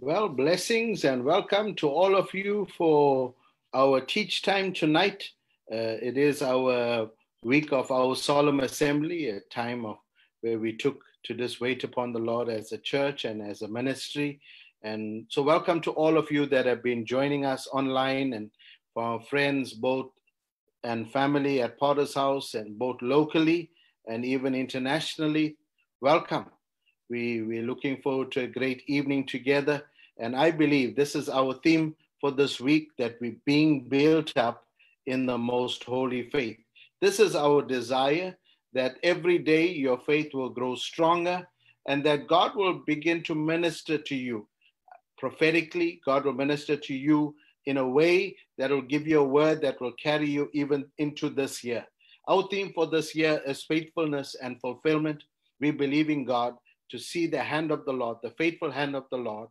Well, blessings and welcome to all of you for our teach time tonight. Uh, it is our week of our solemn assembly, a time of where we took to this wait upon the Lord as a church and as a ministry. And so, welcome to all of you that have been joining us online and for our friends, both and family at Potter's House and both locally and even internationally. Welcome. We, we're looking forward to a great evening together. And I believe this is our theme for this week that we're being built up in the most holy faith. This is our desire that every day your faith will grow stronger and that God will begin to minister to you prophetically. God will minister to you in a way that will give you a word that will carry you even into this year. Our theme for this year is faithfulness and fulfillment. We believe in God to see the hand of the Lord, the faithful hand of the Lord,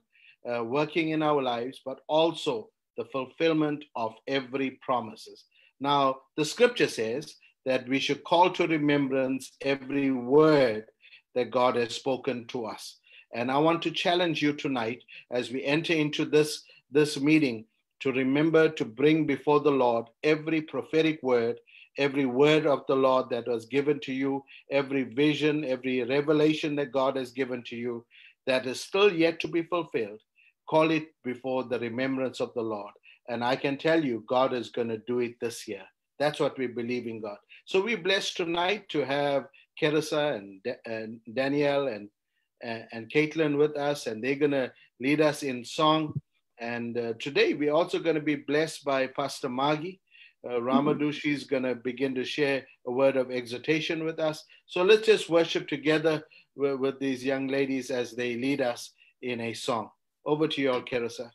uh, working in our lives, but also the fulfillment of every promises. Now, the scripture says that we should call to remembrance every word that God has spoken to us. And I want to challenge you tonight as we enter into this, this meeting to remember to bring before the Lord every prophetic word, every word of the Lord that was given to you, every vision, every revelation that God has given to you that is still yet to be fulfilled. Call it before the remembrance of the Lord. And I can tell you, God is going to do it this year. That's what we believe in God. So we're blessed tonight to have Kerasa and, and Danielle and, and, and Caitlin with us, and they're going to lead us in song. And uh, today we're also going to be blessed by Pastor Maggie. Uh, Ramadou, she's going to begin to share a word of exhortation with us. So let's just worship together with, with these young ladies as they lead us in a song. Over to you all, Kerasa.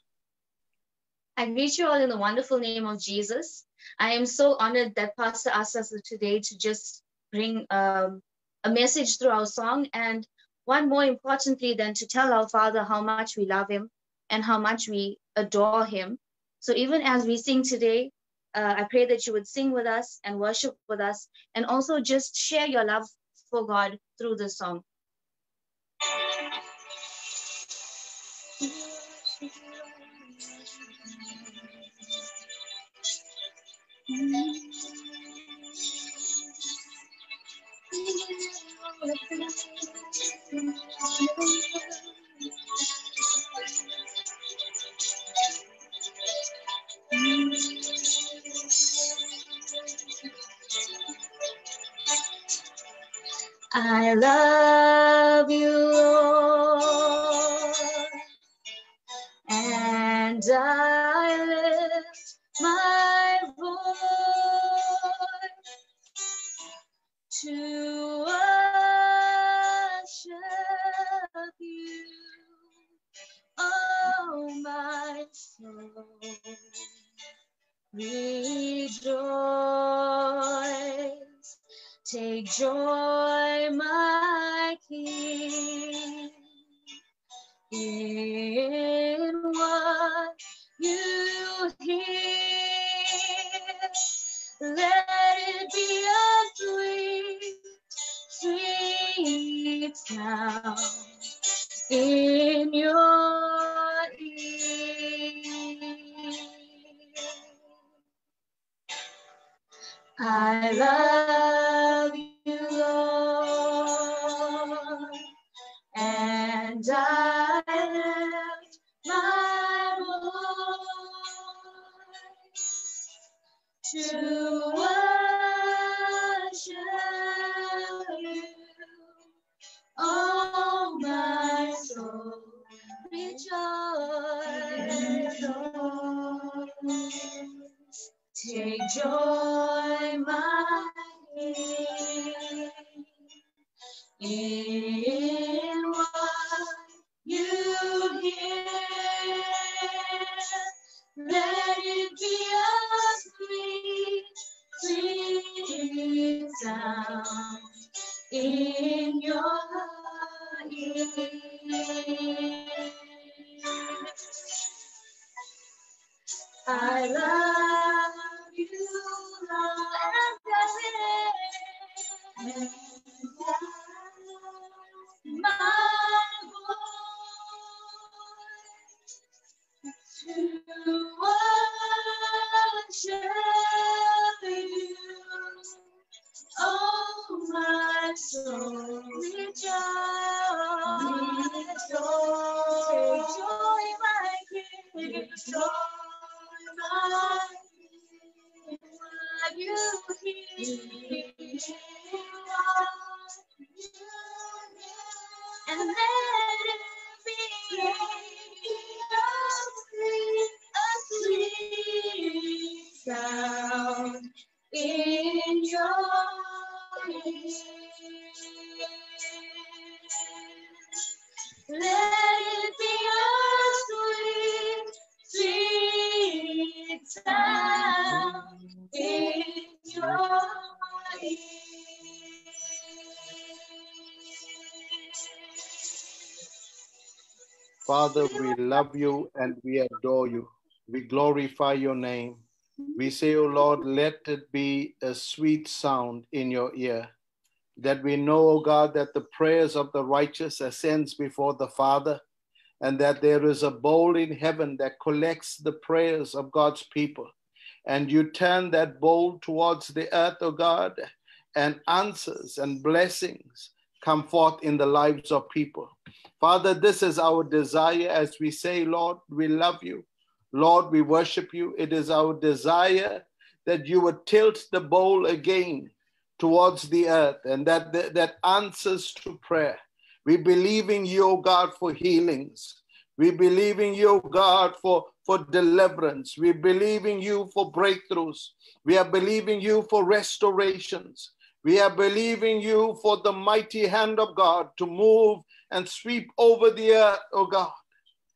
I greet you all in the wonderful name of Jesus. I am so honored that Pastor asked us today to just bring um, a message through our song. And one more importantly than to tell our Father how much we love him and how much we adore him. So even as we sing today, uh, I pray that you would sing with us and worship with us and also just share your love for God through the song. I love you, Lord, and I Rejoice, take joy, and to Father, we love you and we adore you. We glorify your name. We say, O oh Lord, let it be a sweet sound in your ear, that we know, O oh God, that the prayers of the righteous ascends before the Father, and that there is a bowl in heaven that collects the prayers of God's people. And you turn that bowl towards the earth, O oh God, and answers and blessings come forth in the lives of people. Father, this is our desire as we say, Lord, we love you. Lord, we worship you. It is our desire that you would tilt the bowl again towards the earth and that, that, that answers to prayer. We believe in you, God, for healings. We believe in you, God, for, for deliverance. We believe in you for breakthroughs. We are believing you for restorations. We are believing you for the mighty hand of God to move and sweep over the earth, O God.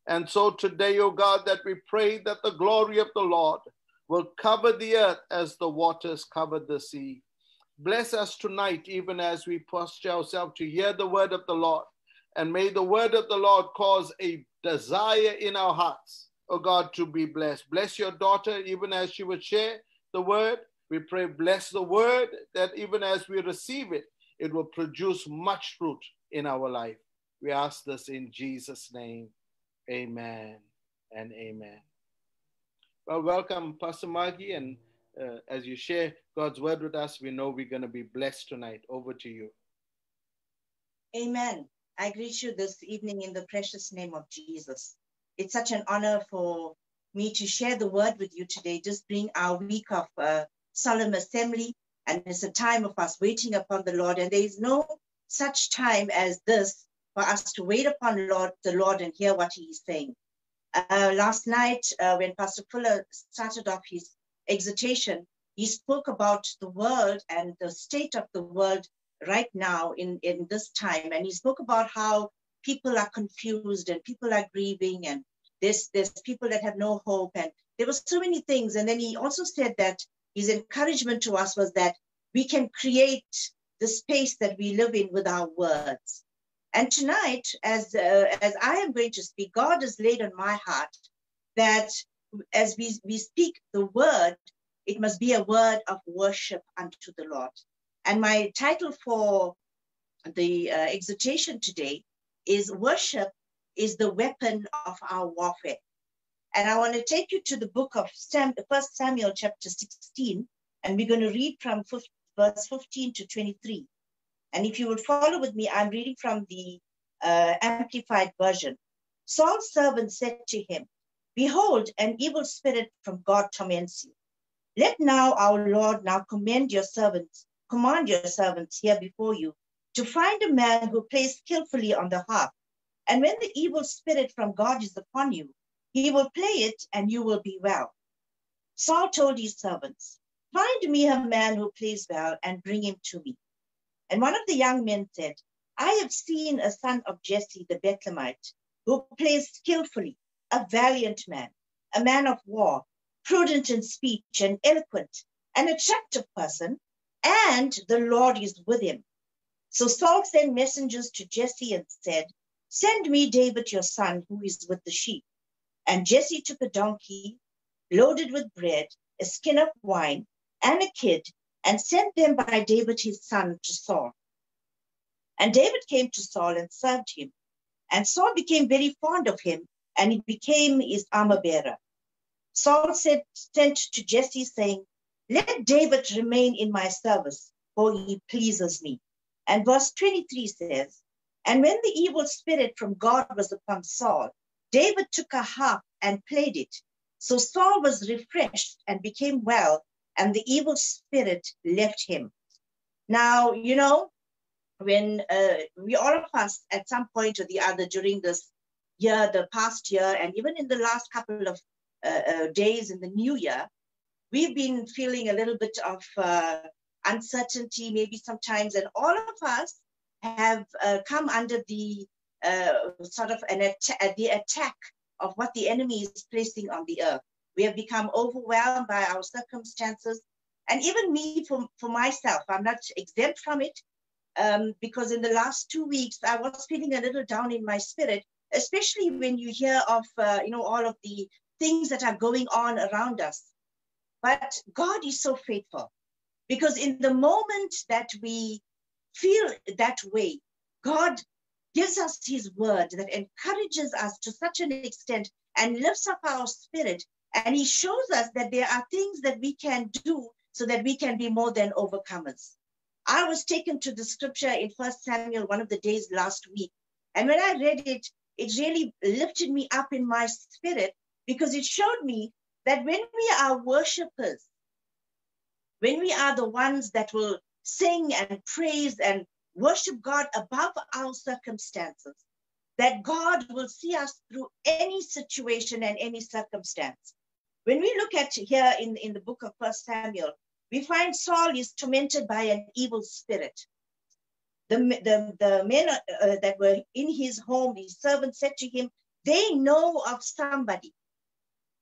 And so today, O God, that we pray that the glory of the Lord will cover the earth as the waters cover the sea. Bless us tonight, even as we posture ourselves to hear the word of the Lord. And may the word of the Lord cause a desire in our hearts, O God, to be blessed. Bless your daughter, even as she would share the word. We pray, bless the word, that even as we receive it, it will produce much fruit in our life. We ask this in Jesus' name. Amen and amen. Well, welcome, Pastor Maggie. And uh, as you share God's word with us, we know we're going to be blessed tonight. Over to you. Amen. I greet you this evening in the precious name of Jesus. It's such an honor for me to share the word with you today, just bring our week of uh, solemn assembly. And it's a time of us waiting upon the Lord. And there is no such time as this for us to wait upon Lord, the Lord and hear what he is saying. Uh, last night, uh, when Pastor Fuller started off his exhortation, he spoke about the world and the state of the world right now in, in this time. And he spoke about how people are confused and people are grieving and there's, there's people that have no hope. And there were so many things. And then he also said that his encouragement to us was that we can create the space that we live in with our words. And tonight, as, uh, as I am going to speak, God has laid on my heart that as we, we speak the word, it must be a word of worship unto the Lord. And my title for the uh, exhortation today is Worship is the Weapon of Our Warfare. And I want to take you to the book of Sam, 1 Samuel, chapter 16, and we're going to read from 15, verse 15 to 23. And if you would follow with me, I'm reading from the uh, Amplified Version. Saul's servant said to him, Behold, an evil spirit from God torments you. Let now our Lord now commend your servants, command your servants here before you to find a man who plays skillfully on the harp. And when the evil spirit from God is upon you, he will play it and you will be well. Saul told his servants, Find me a man who plays well and bring him to me. And one of the young men said, I have seen a son of Jesse the Bethlehemite who plays skillfully, a valiant man, a man of war, prudent in speech and eloquent, an attractive person, and the Lord is with him. So Saul sent messengers to Jesse and said, Send me David your son who is with the sheep. And Jesse took a donkey loaded with bread, a skin of wine, and a kid, and sent them by David his son to Saul. And David came to Saul and served him. And Saul became very fond of him, and he became his armor bearer. Saul said, sent to Jesse, saying, Let David remain in my service, for he pleases me. And verse 23 says, And when the evil spirit from God was upon Saul, David took a harp and played it. So Saul was refreshed and became well, and the evil spirit left him. Now, you know, when uh, we all of us at some point or the other during this year, the past year, and even in the last couple of uh, uh, days in the new year, we've been feeling a little bit of uh, uncertainty, maybe sometimes, and all of us have uh, come under the uh, sort of an att- the attack of what the enemy is placing on the earth. We have become overwhelmed by our circumstances. And even me, for, for myself, I'm not exempt from it um, because in the last two weeks, I was feeling a little down in my spirit, especially when you hear of, uh, you know, all of the things that are going on around us. But God is so faithful because in the moment that we feel that way, God gives us his word that encourages us to such an extent and lifts up our spirit. And he shows us that there are things that we can do so that we can be more than overcomers. I was taken to the scripture in First Samuel one of the days last week. And when I read it, it really lifted me up in my spirit because it showed me that when we are worshipers, when we are the ones that will sing and praise and worship God above our circumstances, that God will see us through any situation and any circumstance. When we look at here in, in the book of First Samuel, we find Saul is tormented by an evil spirit. The, the, the men uh, that were in his home, his servants said to him, they know of somebody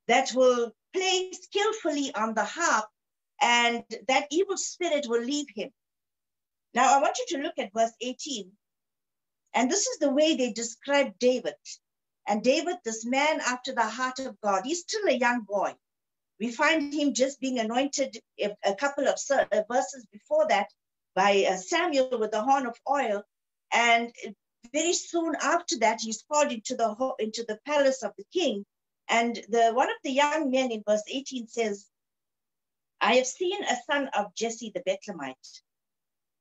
that will play skillfully on the harp and that evil spirit will leave him. Now, I want you to look at verse 18. And this is the way they describe David. And David, this man after the heart of God, he's still a young boy. We find him just being anointed a couple of uh, verses before that by uh, Samuel with the horn of oil. And very soon after that, he's called into the, into the palace of the king. And the one of the young men in verse 18 says, I have seen a son of Jesse the Bethlehemite.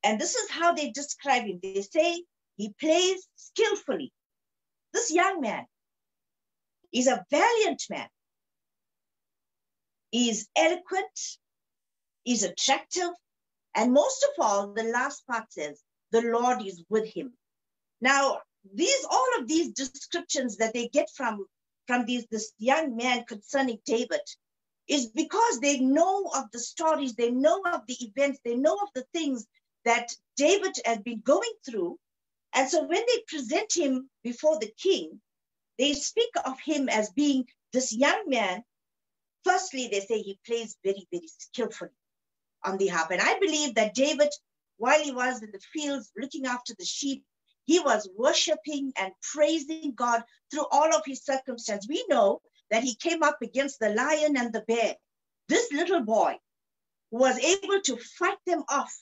And this is how they describe him. They say he plays skillfully. This young man is a valiant man. He is eloquent, he's attractive, and most of all, the last part says, the Lord is with him. Now, these all of these descriptions that they get from, from these, this young man concerning David is because they know of the stories, they know of the events, they know of the things that David had been going through. And so when they present him before the king, they speak of him as being this young man. Firstly, they say he plays very, very skillfully on the harp. And I believe that David, while he was in the fields looking after the sheep, he was worshiping and praising God through all of his circumstances. We know that he came up against the lion and the bear. This little boy was able to fight them off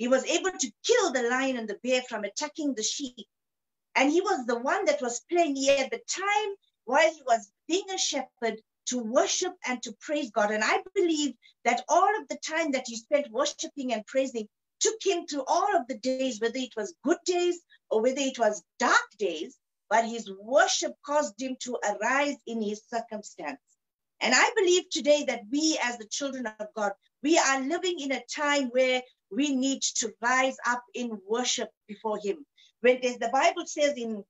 he was able to kill the lion and the bear from attacking the sheep. And he was the one that was playing here at the time while he was being a shepherd to worship and to praise God. And I believe that all of the time that he spent worshiping and praising took him through all of the days, whether it was good days or whether it was dark days, but his worship caused him to arise in his circumstance. And I believe today that we, as the children of God, we are living in a time where we need to rise up in worship before him. When the Bible says in,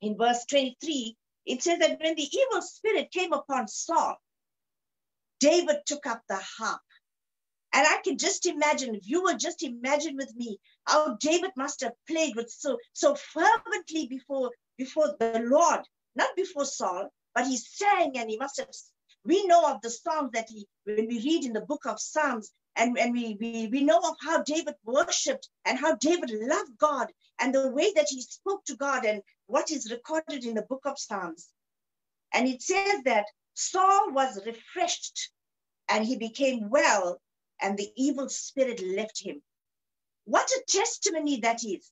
in verse 23, it says that when the evil spirit came upon Saul, David took up the harp. And I can just imagine, if you will just imagine with me, how David must have played with so, so fervently before, before the Lord, not before Saul, but he sang and he must have we know of the songs that he, when we read in the book of Psalms, and, and we, we, we know of how David worshiped and how David loved God and the way that he spoke to God and what is recorded in the book of Psalms. And it says that Saul was refreshed and he became well, and the evil spirit left him. What a testimony that is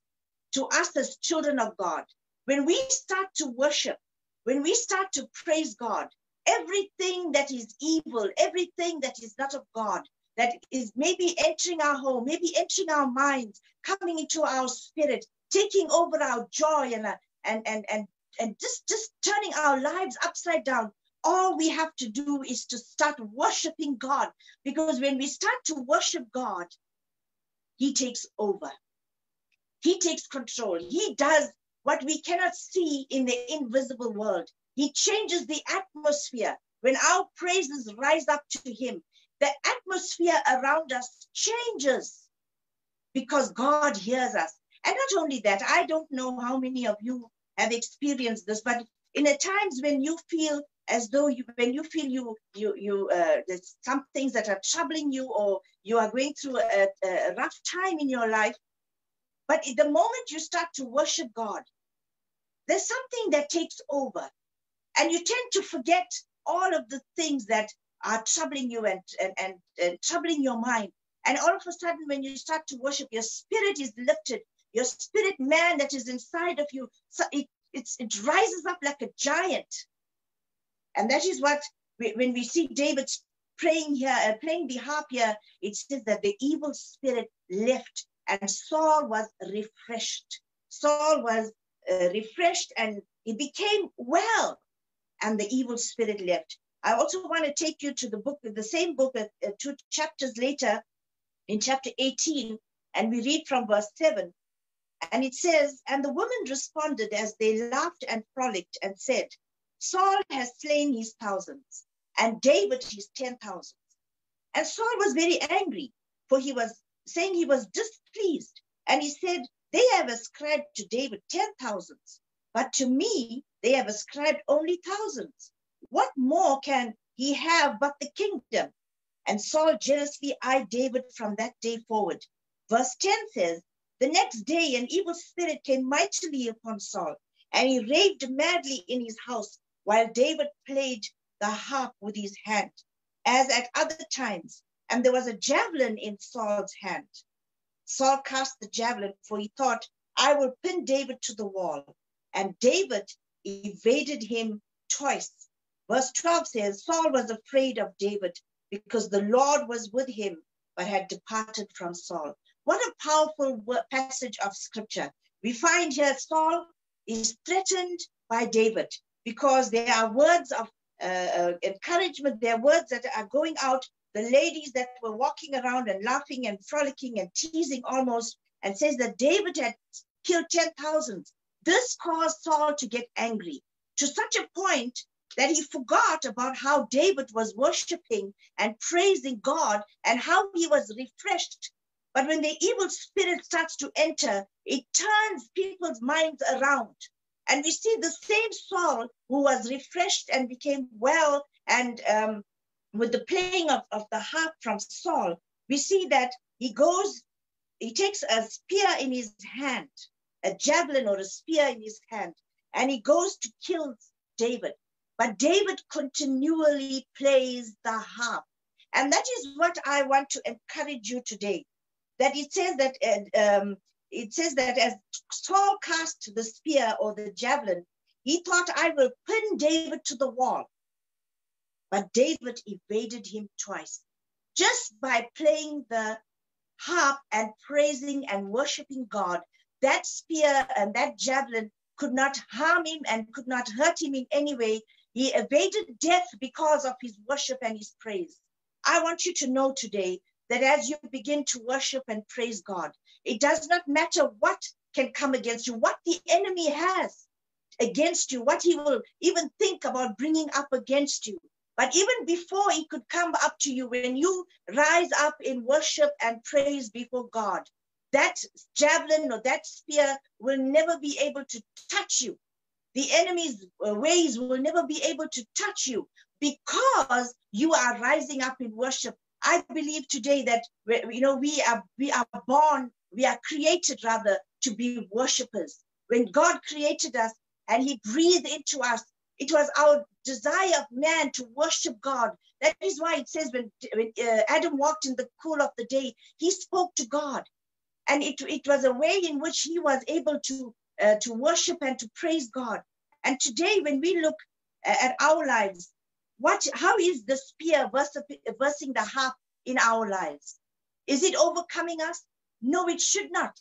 to us as children of God. When we start to worship, when we start to praise God, everything that is evil, everything that is not of God, that is maybe entering our home, maybe entering our minds, coming into our spirit, taking over our joy and uh, and and and and just just turning our lives upside down. All we have to do is to start worshiping God because when we start to worship God, He takes over. He takes control. He does what we cannot see in the invisible world. He changes the atmosphere. When our praises rise up to Him, the atmosphere around us changes because God hears us. And not only that, I don't know how many of you have experienced this, but in the times when you feel as though you, when you feel you, you, you, uh, there's some things that are troubling you, or you are going through a, a rough time in your life, but the moment you start to worship God, there's something that takes over. And you tend to forget all of the things that are troubling you and, and, and, and troubling your mind. And all of a sudden, when you start to worship, your spirit is lifted. Your spirit man that is inside of you, so it, it rises up like a giant. And that is what, we, when we see David praying here, uh, playing the harp here, it says that the evil spirit left and Saul was refreshed. Saul was uh, refreshed and he became well and the evil spirit left. I also want to take you to the book, the same book, uh, two chapters later, in chapter 18, and we read from verse 7. And it says, And the women responded as they laughed and frolicked and said, Saul has slain his thousands, and David his ten thousands. And Saul was very angry, for he was saying he was displeased. And he said, They have ascribed to David ten thousands, but to me they have ascribed only thousands. What more can he have but the kingdom? And Saul jealously eyed David from that day forward. Verse 10 says, The next day an evil spirit came mightily upon Saul, and he raved madly in his house while David played the harp with his hand, as at other times. And there was a javelin in Saul's hand. Saul cast the javelin, for he thought, I will pin David to the wall. And David evaded him twice. Verse 12 says, Saul was afraid of David because the Lord was with him, but had departed from Saul. What a powerful passage of scripture. We find here Saul is threatened by David because there are words of uh, uh, encouragement, there are words that are going out. The ladies that were walking around and laughing and frolicking and teasing almost, and says that David had killed 10,000. This caused Saul to get angry to such a point that he forgot about how David was worshiping and praising God and how he was refreshed. But when the evil spirit starts to enter, it turns people's minds around. And we see the same Saul who was refreshed and became well and um, with the playing of, of the harp from Saul, we see that he goes, he takes a spear in his hand, a javelin or a spear in his hand, and he goes to kill David. But David continually plays the harp. And that is what I want to encourage you today. That it says that uh, um, it says that as Saul cast the spear or the javelin, he thought, I will pin David to the wall. But David evaded him twice. Just by playing the harp and praising and worshiping God, that spear and that javelin could not harm him and could not hurt him in any way he evaded death because of his worship and his praise. I want you to know today that as you begin to worship and praise God, it does not matter what can come against you, what the enemy has against you, what he will even think about bringing up against you. But even before he could come up to you, when you rise up in worship and praise before God, that javelin or that spear will never be able to touch you the enemy's ways will never be able to touch you because you are rising up in worship. I believe today that you know we are we are born, we are created rather to be worshipers. When God created us and He breathed into us, it was our desire of man to worship God. That is why it says when, when uh, Adam walked in the cool of the day, he spoke to God. And it, it was a way in which he was able to uh, to worship and to praise God. And today, when we look uh, at our lives, what, how is the spear versing the harp in our lives? Is it overcoming us? No, it should not.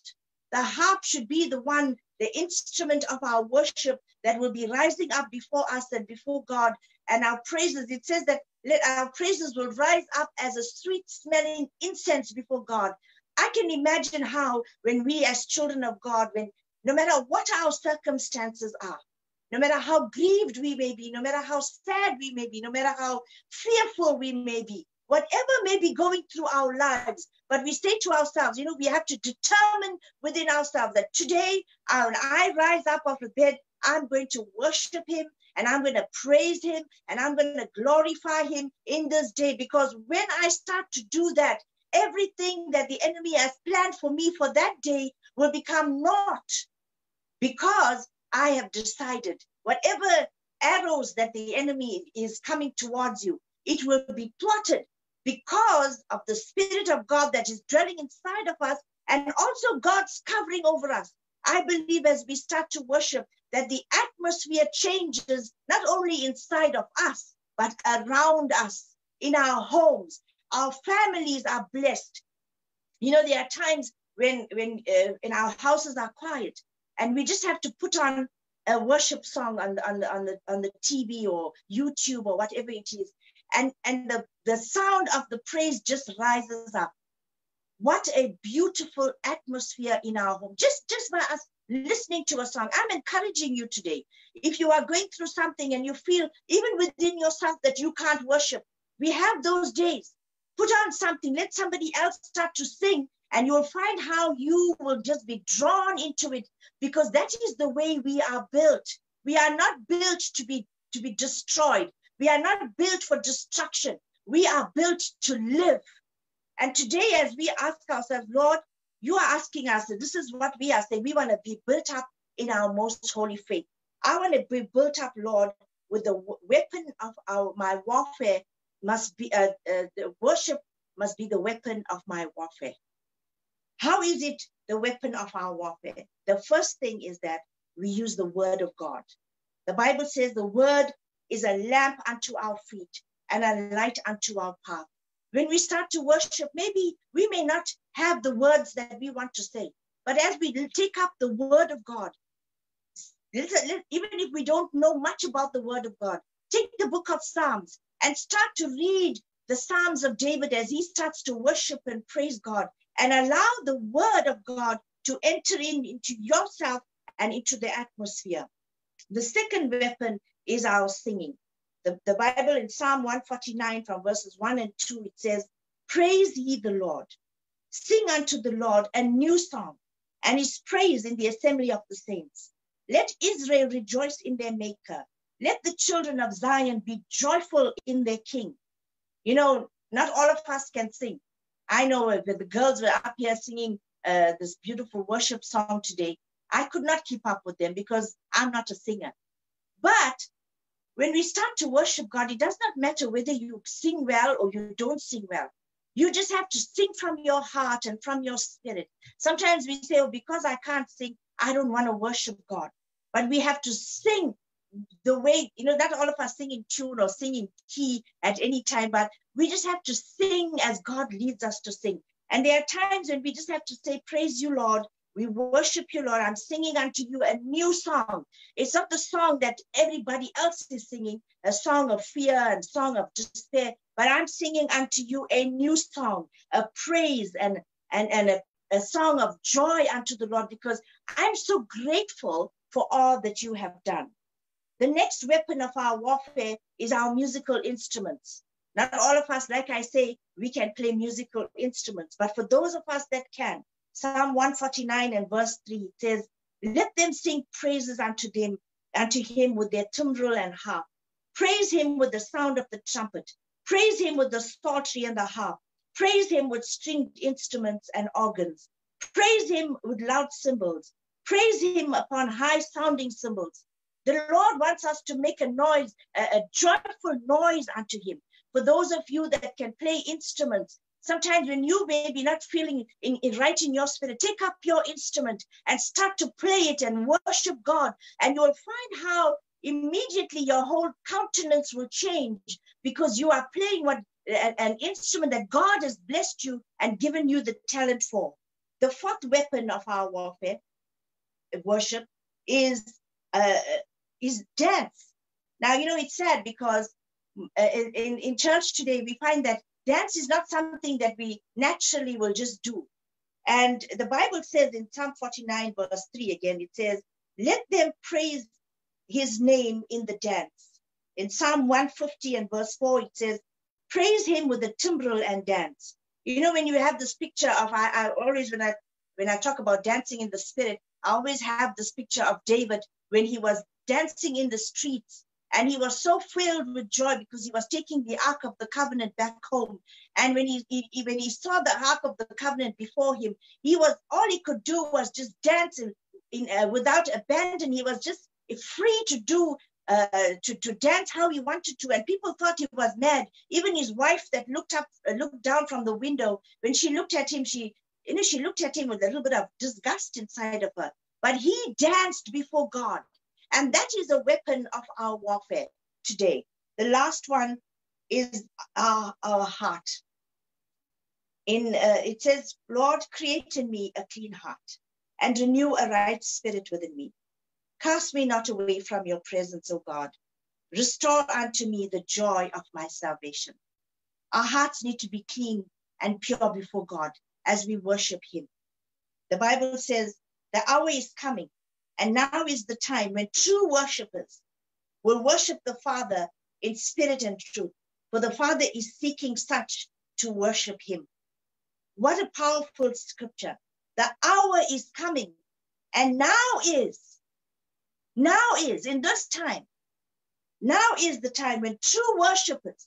The harp should be the one, the instrument of our worship that will be rising up before us and before God. And our praises, it says that let our praises will rise up as a sweet smelling incense before God. I can imagine how, when we as children of God, when no matter what our circumstances are, no matter how grieved we may be, no matter how sad we may be, no matter how fearful we may be, whatever may be going through our lives, but we say to ourselves, you know, we have to determine within ourselves that today, uh, when I rise up off the bed, I'm going to worship him and I'm going to praise him and I'm going to glorify him in this day. Because when I start to do that, everything that the enemy has planned for me for that day will become naught because I have decided whatever arrows that the enemy is coming towards you, it will be plotted because of the Spirit of God that is dwelling inside of us and also God's covering over us. I believe as we start to worship that the atmosphere changes not only inside of us, but around us, in our homes. Our families are blessed. You know, there are times when, when uh, in our houses are quiet and we just have to put on a worship song on the, on on the, on the TV or YouTube or whatever it is. And, and the, the sound of the praise just rises up. What a beautiful atmosphere in our home. Just, just by us listening to a song. I'm encouraging you today. If you are going through something and you feel even within yourself that you can't worship, we have those days. Put on something, let somebody else start to sing, and you'll find how you will just be drawn into it because that is the way we are built. We are not built to be to be destroyed. We are not built for destruction. We are built to live. And today, as we ask ourselves, Lord, you are asking us, this is what we are saying. We want to be built up in our most holy faith. I want to be built up, Lord, with the weapon of our my warfare must be uh, uh, the worship must be the weapon of my warfare. How is it the weapon of our warfare? The first thing is that we use the word of God. The Bible says the word is a lamp unto our feet and a light unto our path. When we start to worship, maybe we may not have the words that we want to say, but as we take up the word of God, even if we don't know much about the word of God, take the book of Psalms and start to read the Psalms of David as he starts to worship and praise God and allow the word of God to enter in into yourself and into the atmosphere. The second weapon is our singing. The, the Bible in Psalm 149 from verses 1 and 2, it says, Praise ye the Lord, sing unto the Lord a new song, and his praise in the assembly of the saints. Let Israel rejoice in their maker. Let the children of Zion be joyful in their king. You know, not all of us can sing. I know that the girls were up here singing uh, this beautiful worship song today. I could not keep up with them because I'm not a singer. But when we start to worship God, it does not matter whether you sing well or you don't sing well. You just have to sing from your heart and from your spirit. Sometimes we say, oh, because I can't sing, I don't want to worship God. But we have to sing the way, you know, not all of us sing in tune or sing in key at any time, but we just have to sing as God leads us to sing. And there are times when we just have to say, Praise you, Lord. We worship you, Lord. I'm singing unto you a new song. It's not the song that everybody else is singing, a song of fear and song of despair, but I'm singing unto you a new song, a praise and, and, and a, a song of joy unto the Lord because I'm so grateful for all that you have done. The next weapon of our warfare is our musical instruments. Not all of us, like I say, we can play musical instruments, but for those of us that can, Psalm 149 and verse 3 says, Let them sing praises unto them, unto him with their timbrel and harp. Praise him with the sound of the trumpet. Praise him with the psaltery and the harp. Praise him with stringed instruments and organs. Praise him with loud cymbals. Praise him upon high sounding cymbals. The Lord wants us to make a noise, a, a joyful noise unto him. For those of you that can play instruments, Sometimes when you may be not feeling in, in, right in your spirit, take up your instrument and start to play it and worship God. And you'll find how immediately your whole countenance will change because you are playing what an instrument that God has blessed you and given you the talent for. The fourth weapon of our warfare, worship, is uh, is dance. Now you know it's sad because uh, in, in church today we find that Dance is not something that we naturally will just do. And the Bible says in Psalm 49, verse 3 again, it says, Let them praise his name in the dance. In Psalm 150 and verse 4, it says, Praise him with the timbrel and dance. You know, when you have this picture of, I, I always, when I when I talk about dancing in the spirit, I always have this picture of David when he was dancing in the streets and he was so filled with joy because he was taking the Ark of the Covenant back home. And when he, he, when he saw the Ark of the Covenant before him, he was all he could do was just dance and in, uh, without abandon. He was just free to do uh, to, to dance how he wanted to, and people thought he was mad. Even his wife that looked up, uh, looked down from the window, when she looked at him, she, you know, she looked at him with a little bit of disgust inside of her. But he danced before God, and that is a weapon of our warfare today. The last one is our, our heart. In uh, it says, "Lord, create in me a clean heart, and renew a right spirit within me." Cast me not away from your presence, O God. Restore unto me the joy of my salvation. Our hearts need to be clean and pure before God as we worship Him. The Bible says the hour is coming, and now is the time when true worshippers will worship the Father in spirit and truth, for the Father is seeking such to worship Him. What a powerful scripture. The hour is coming, and now is now is, in this time, now is the time when true worshippers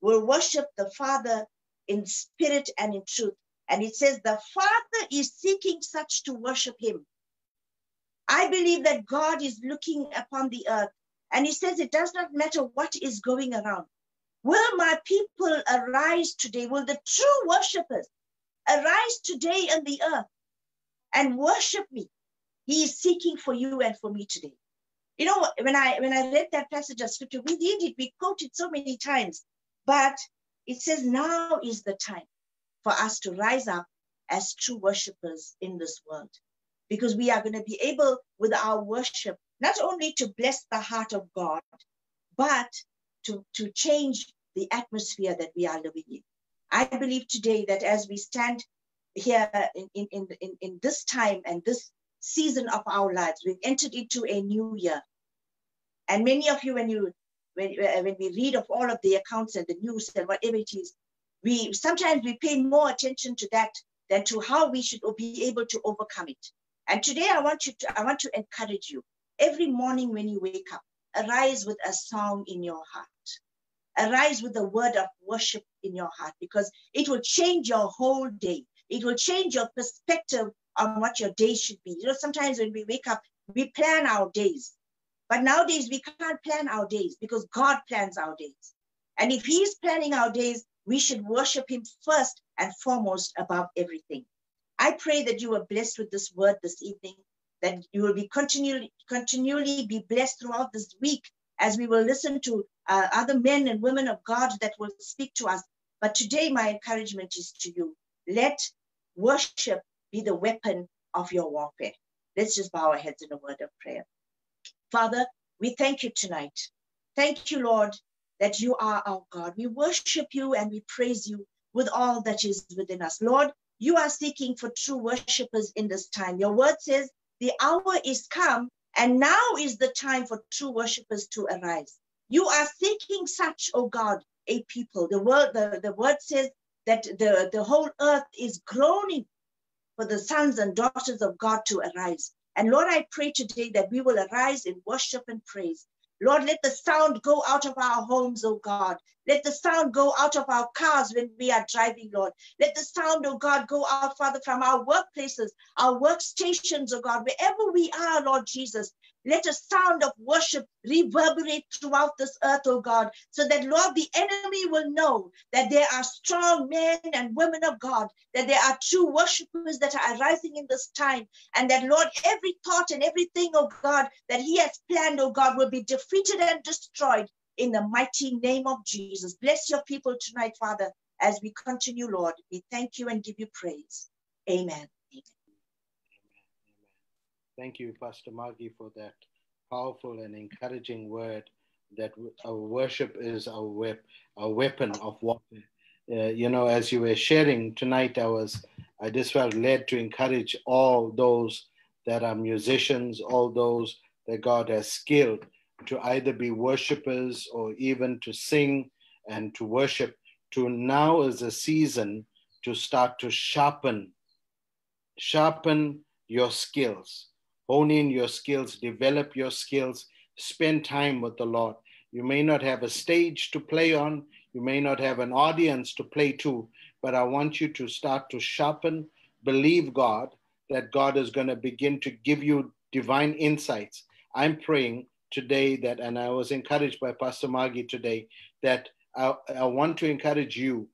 will worship the Father in spirit and in truth. And it says the Father is seeking such to worship him. I believe that God is looking upon the earth and he says it does not matter what is going around. Will my people arise today? Will the true worshippers arise today on the earth and worship me? He is seeking for you and for me today. You know, when I when I read that passage of scripture, we read it, we quote it so many times, but it says now is the time for us to rise up as true worshipers in this world. Because we are going to be able, with our worship, not only to bless the heart of God, but to, to change the atmosphere that we are living in. I believe today that as we stand here in, in, in, in this time and this season of our lives. We've entered into a new year. And many of you, when you when, when we read of all of the accounts and the news and whatever it is, we sometimes we pay more attention to that than to how we should be able to overcome it. And today I want you to I want to encourage you. Every morning when you wake up, arise with a song in your heart. Arise with a word of worship in your heart because it will change your whole day. It will change your perspective on what your day should be. You know, sometimes when we wake up, we plan our days. But nowadays we can't plan our days because God plans our days. And if He's planning our days, we should worship Him first and foremost above everything. I pray that you are blessed with this word this evening, that you will be continually, continually be blessed throughout this week as we will listen to uh, other men and women of God that will speak to us. But today, my encouragement is to you. Let worship be the weapon of your warfare. Let's just bow our heads in a word of prayer. Father, we thank you tonight. Thank you, Lord, that you are our God. We worship you and we praise you with all that is within us. Lord, you are seeking for true worshipers in this time. Your word says the hour is come and now is the time for true worshipers to arise. You are seeking such, oh God, a people. The word, the, the word says that the, the whole earth is groaning for the sons and daughters of God to arise. And Lord, I pray today that we will arise in worship and praise. Lord, let the sound go out of our homes, oh God. Let the sound go out of our cars when we are driving, Lord. Let the sound, oh God, go out, Father, from our workplaces, our workstations, oh God, wherever we are, Lord Jesus. Let a sound of worship reverberate throughout this earth, oh God, so that, Lord, the enemy will know that there are strong men and women of God, that there are true worshipers that are arising in this time, and that, Lord, every thought and everything, oh God, that He has planned, oh God, will be defeated and destroyed in the mighty name of Jesus. Bless your people tonight, Father, as we continue, Lord. We thank you and give you praise. Amen. Thank you, Pastor Margie, for that powerful and encouraging word that our worship is our, our weapon of warfare. Uh, you know, as you were sharing tonight, I was, I just felt led to encourage all those that are musicians, all those that God has skilled to either be worshipers or even to sing and to worship. To now is a season to start to sharpen, sharpen your skills hone in your skills, develop your skills, spend time with the Lord. You may not have a stage to play on, you may not have an audience to play to, but I want you to start to sharpen, believe God that God is going to begin to give you divine insights. I'm praying today that, and I was encouraged by Pastor Margie today, that I, I want to encourage you.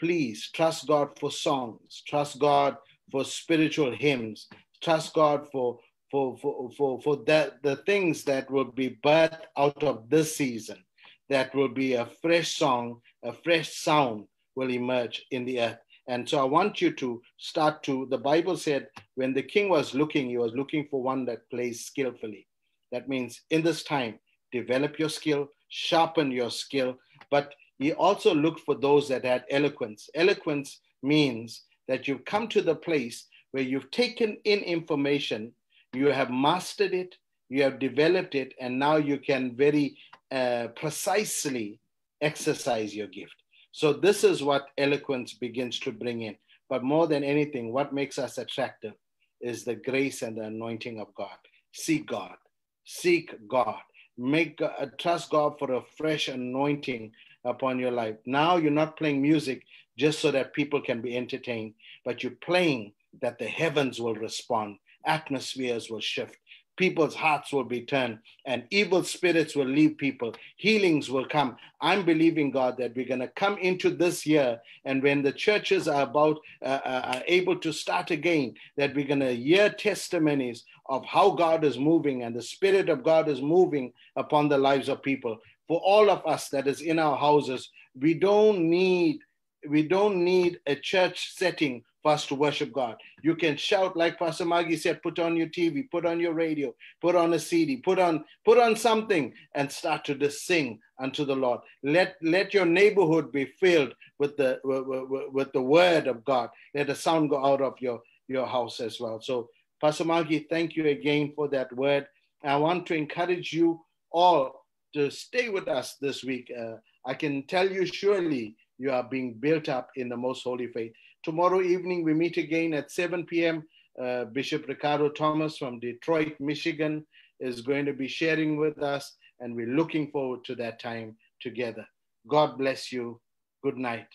Please trust God for songs, trust God for spiritual hymns, trust God for for for for, for that the things that will be birthed out of this season, that will be a fresh song, a fresh sound will emerge in the earth. And so I want you to start to, the Bible said when the king was looking, he was looking for one that plays skillfully. That means in this time, develop your skill, sharpen your skill, but he also looked for those that had eloquence. Eloquence means that you've come to the place where you've taken in information, you have mastered it, you have developed it, and now you can very uh, precisely exercise your gift. So, this is what eloquence begins to bring in. But more than anything, what makes us attractive is the grace and the anointing of God. Seek God, seek God, make uh, trust God for a fresh anointing upon your life. Now you're not playing music just so that people can be entertained, but you're playing that the heavens will respond, atmospheres will shift, people's hearts will be turned and evil spirits will leave people. Healings will come. I'm believing god that we're going to come into this year and when the churches are about uh, uh, are able to start again that we're going to hear testimonies of how god is moving and the spirit of god is moving upon the lives of people. For all of us that is in our houses we don't need we don't need a church setting us to worship God. You can shout like Pastor Maggie said, put on your TV, put on your radio, put on a CD, put on put on something and start to just sing unto the Lord. Let let your neighborhood be filled with the with, the word of God. Let the sound go out of your your house as well. So Pastor Maggie, thank you again for that word. I want to encourage you all to stay with us this week. Uh, I can tell you surely you are being built up in the most holy faith. Tomorrow evening, we meet again at 7 p.m. Uh, Bishop Ricardo Thomas from Detroit, Michigan is going to be sharing with us, and we're looking forward to that time together. God bless you. Good night.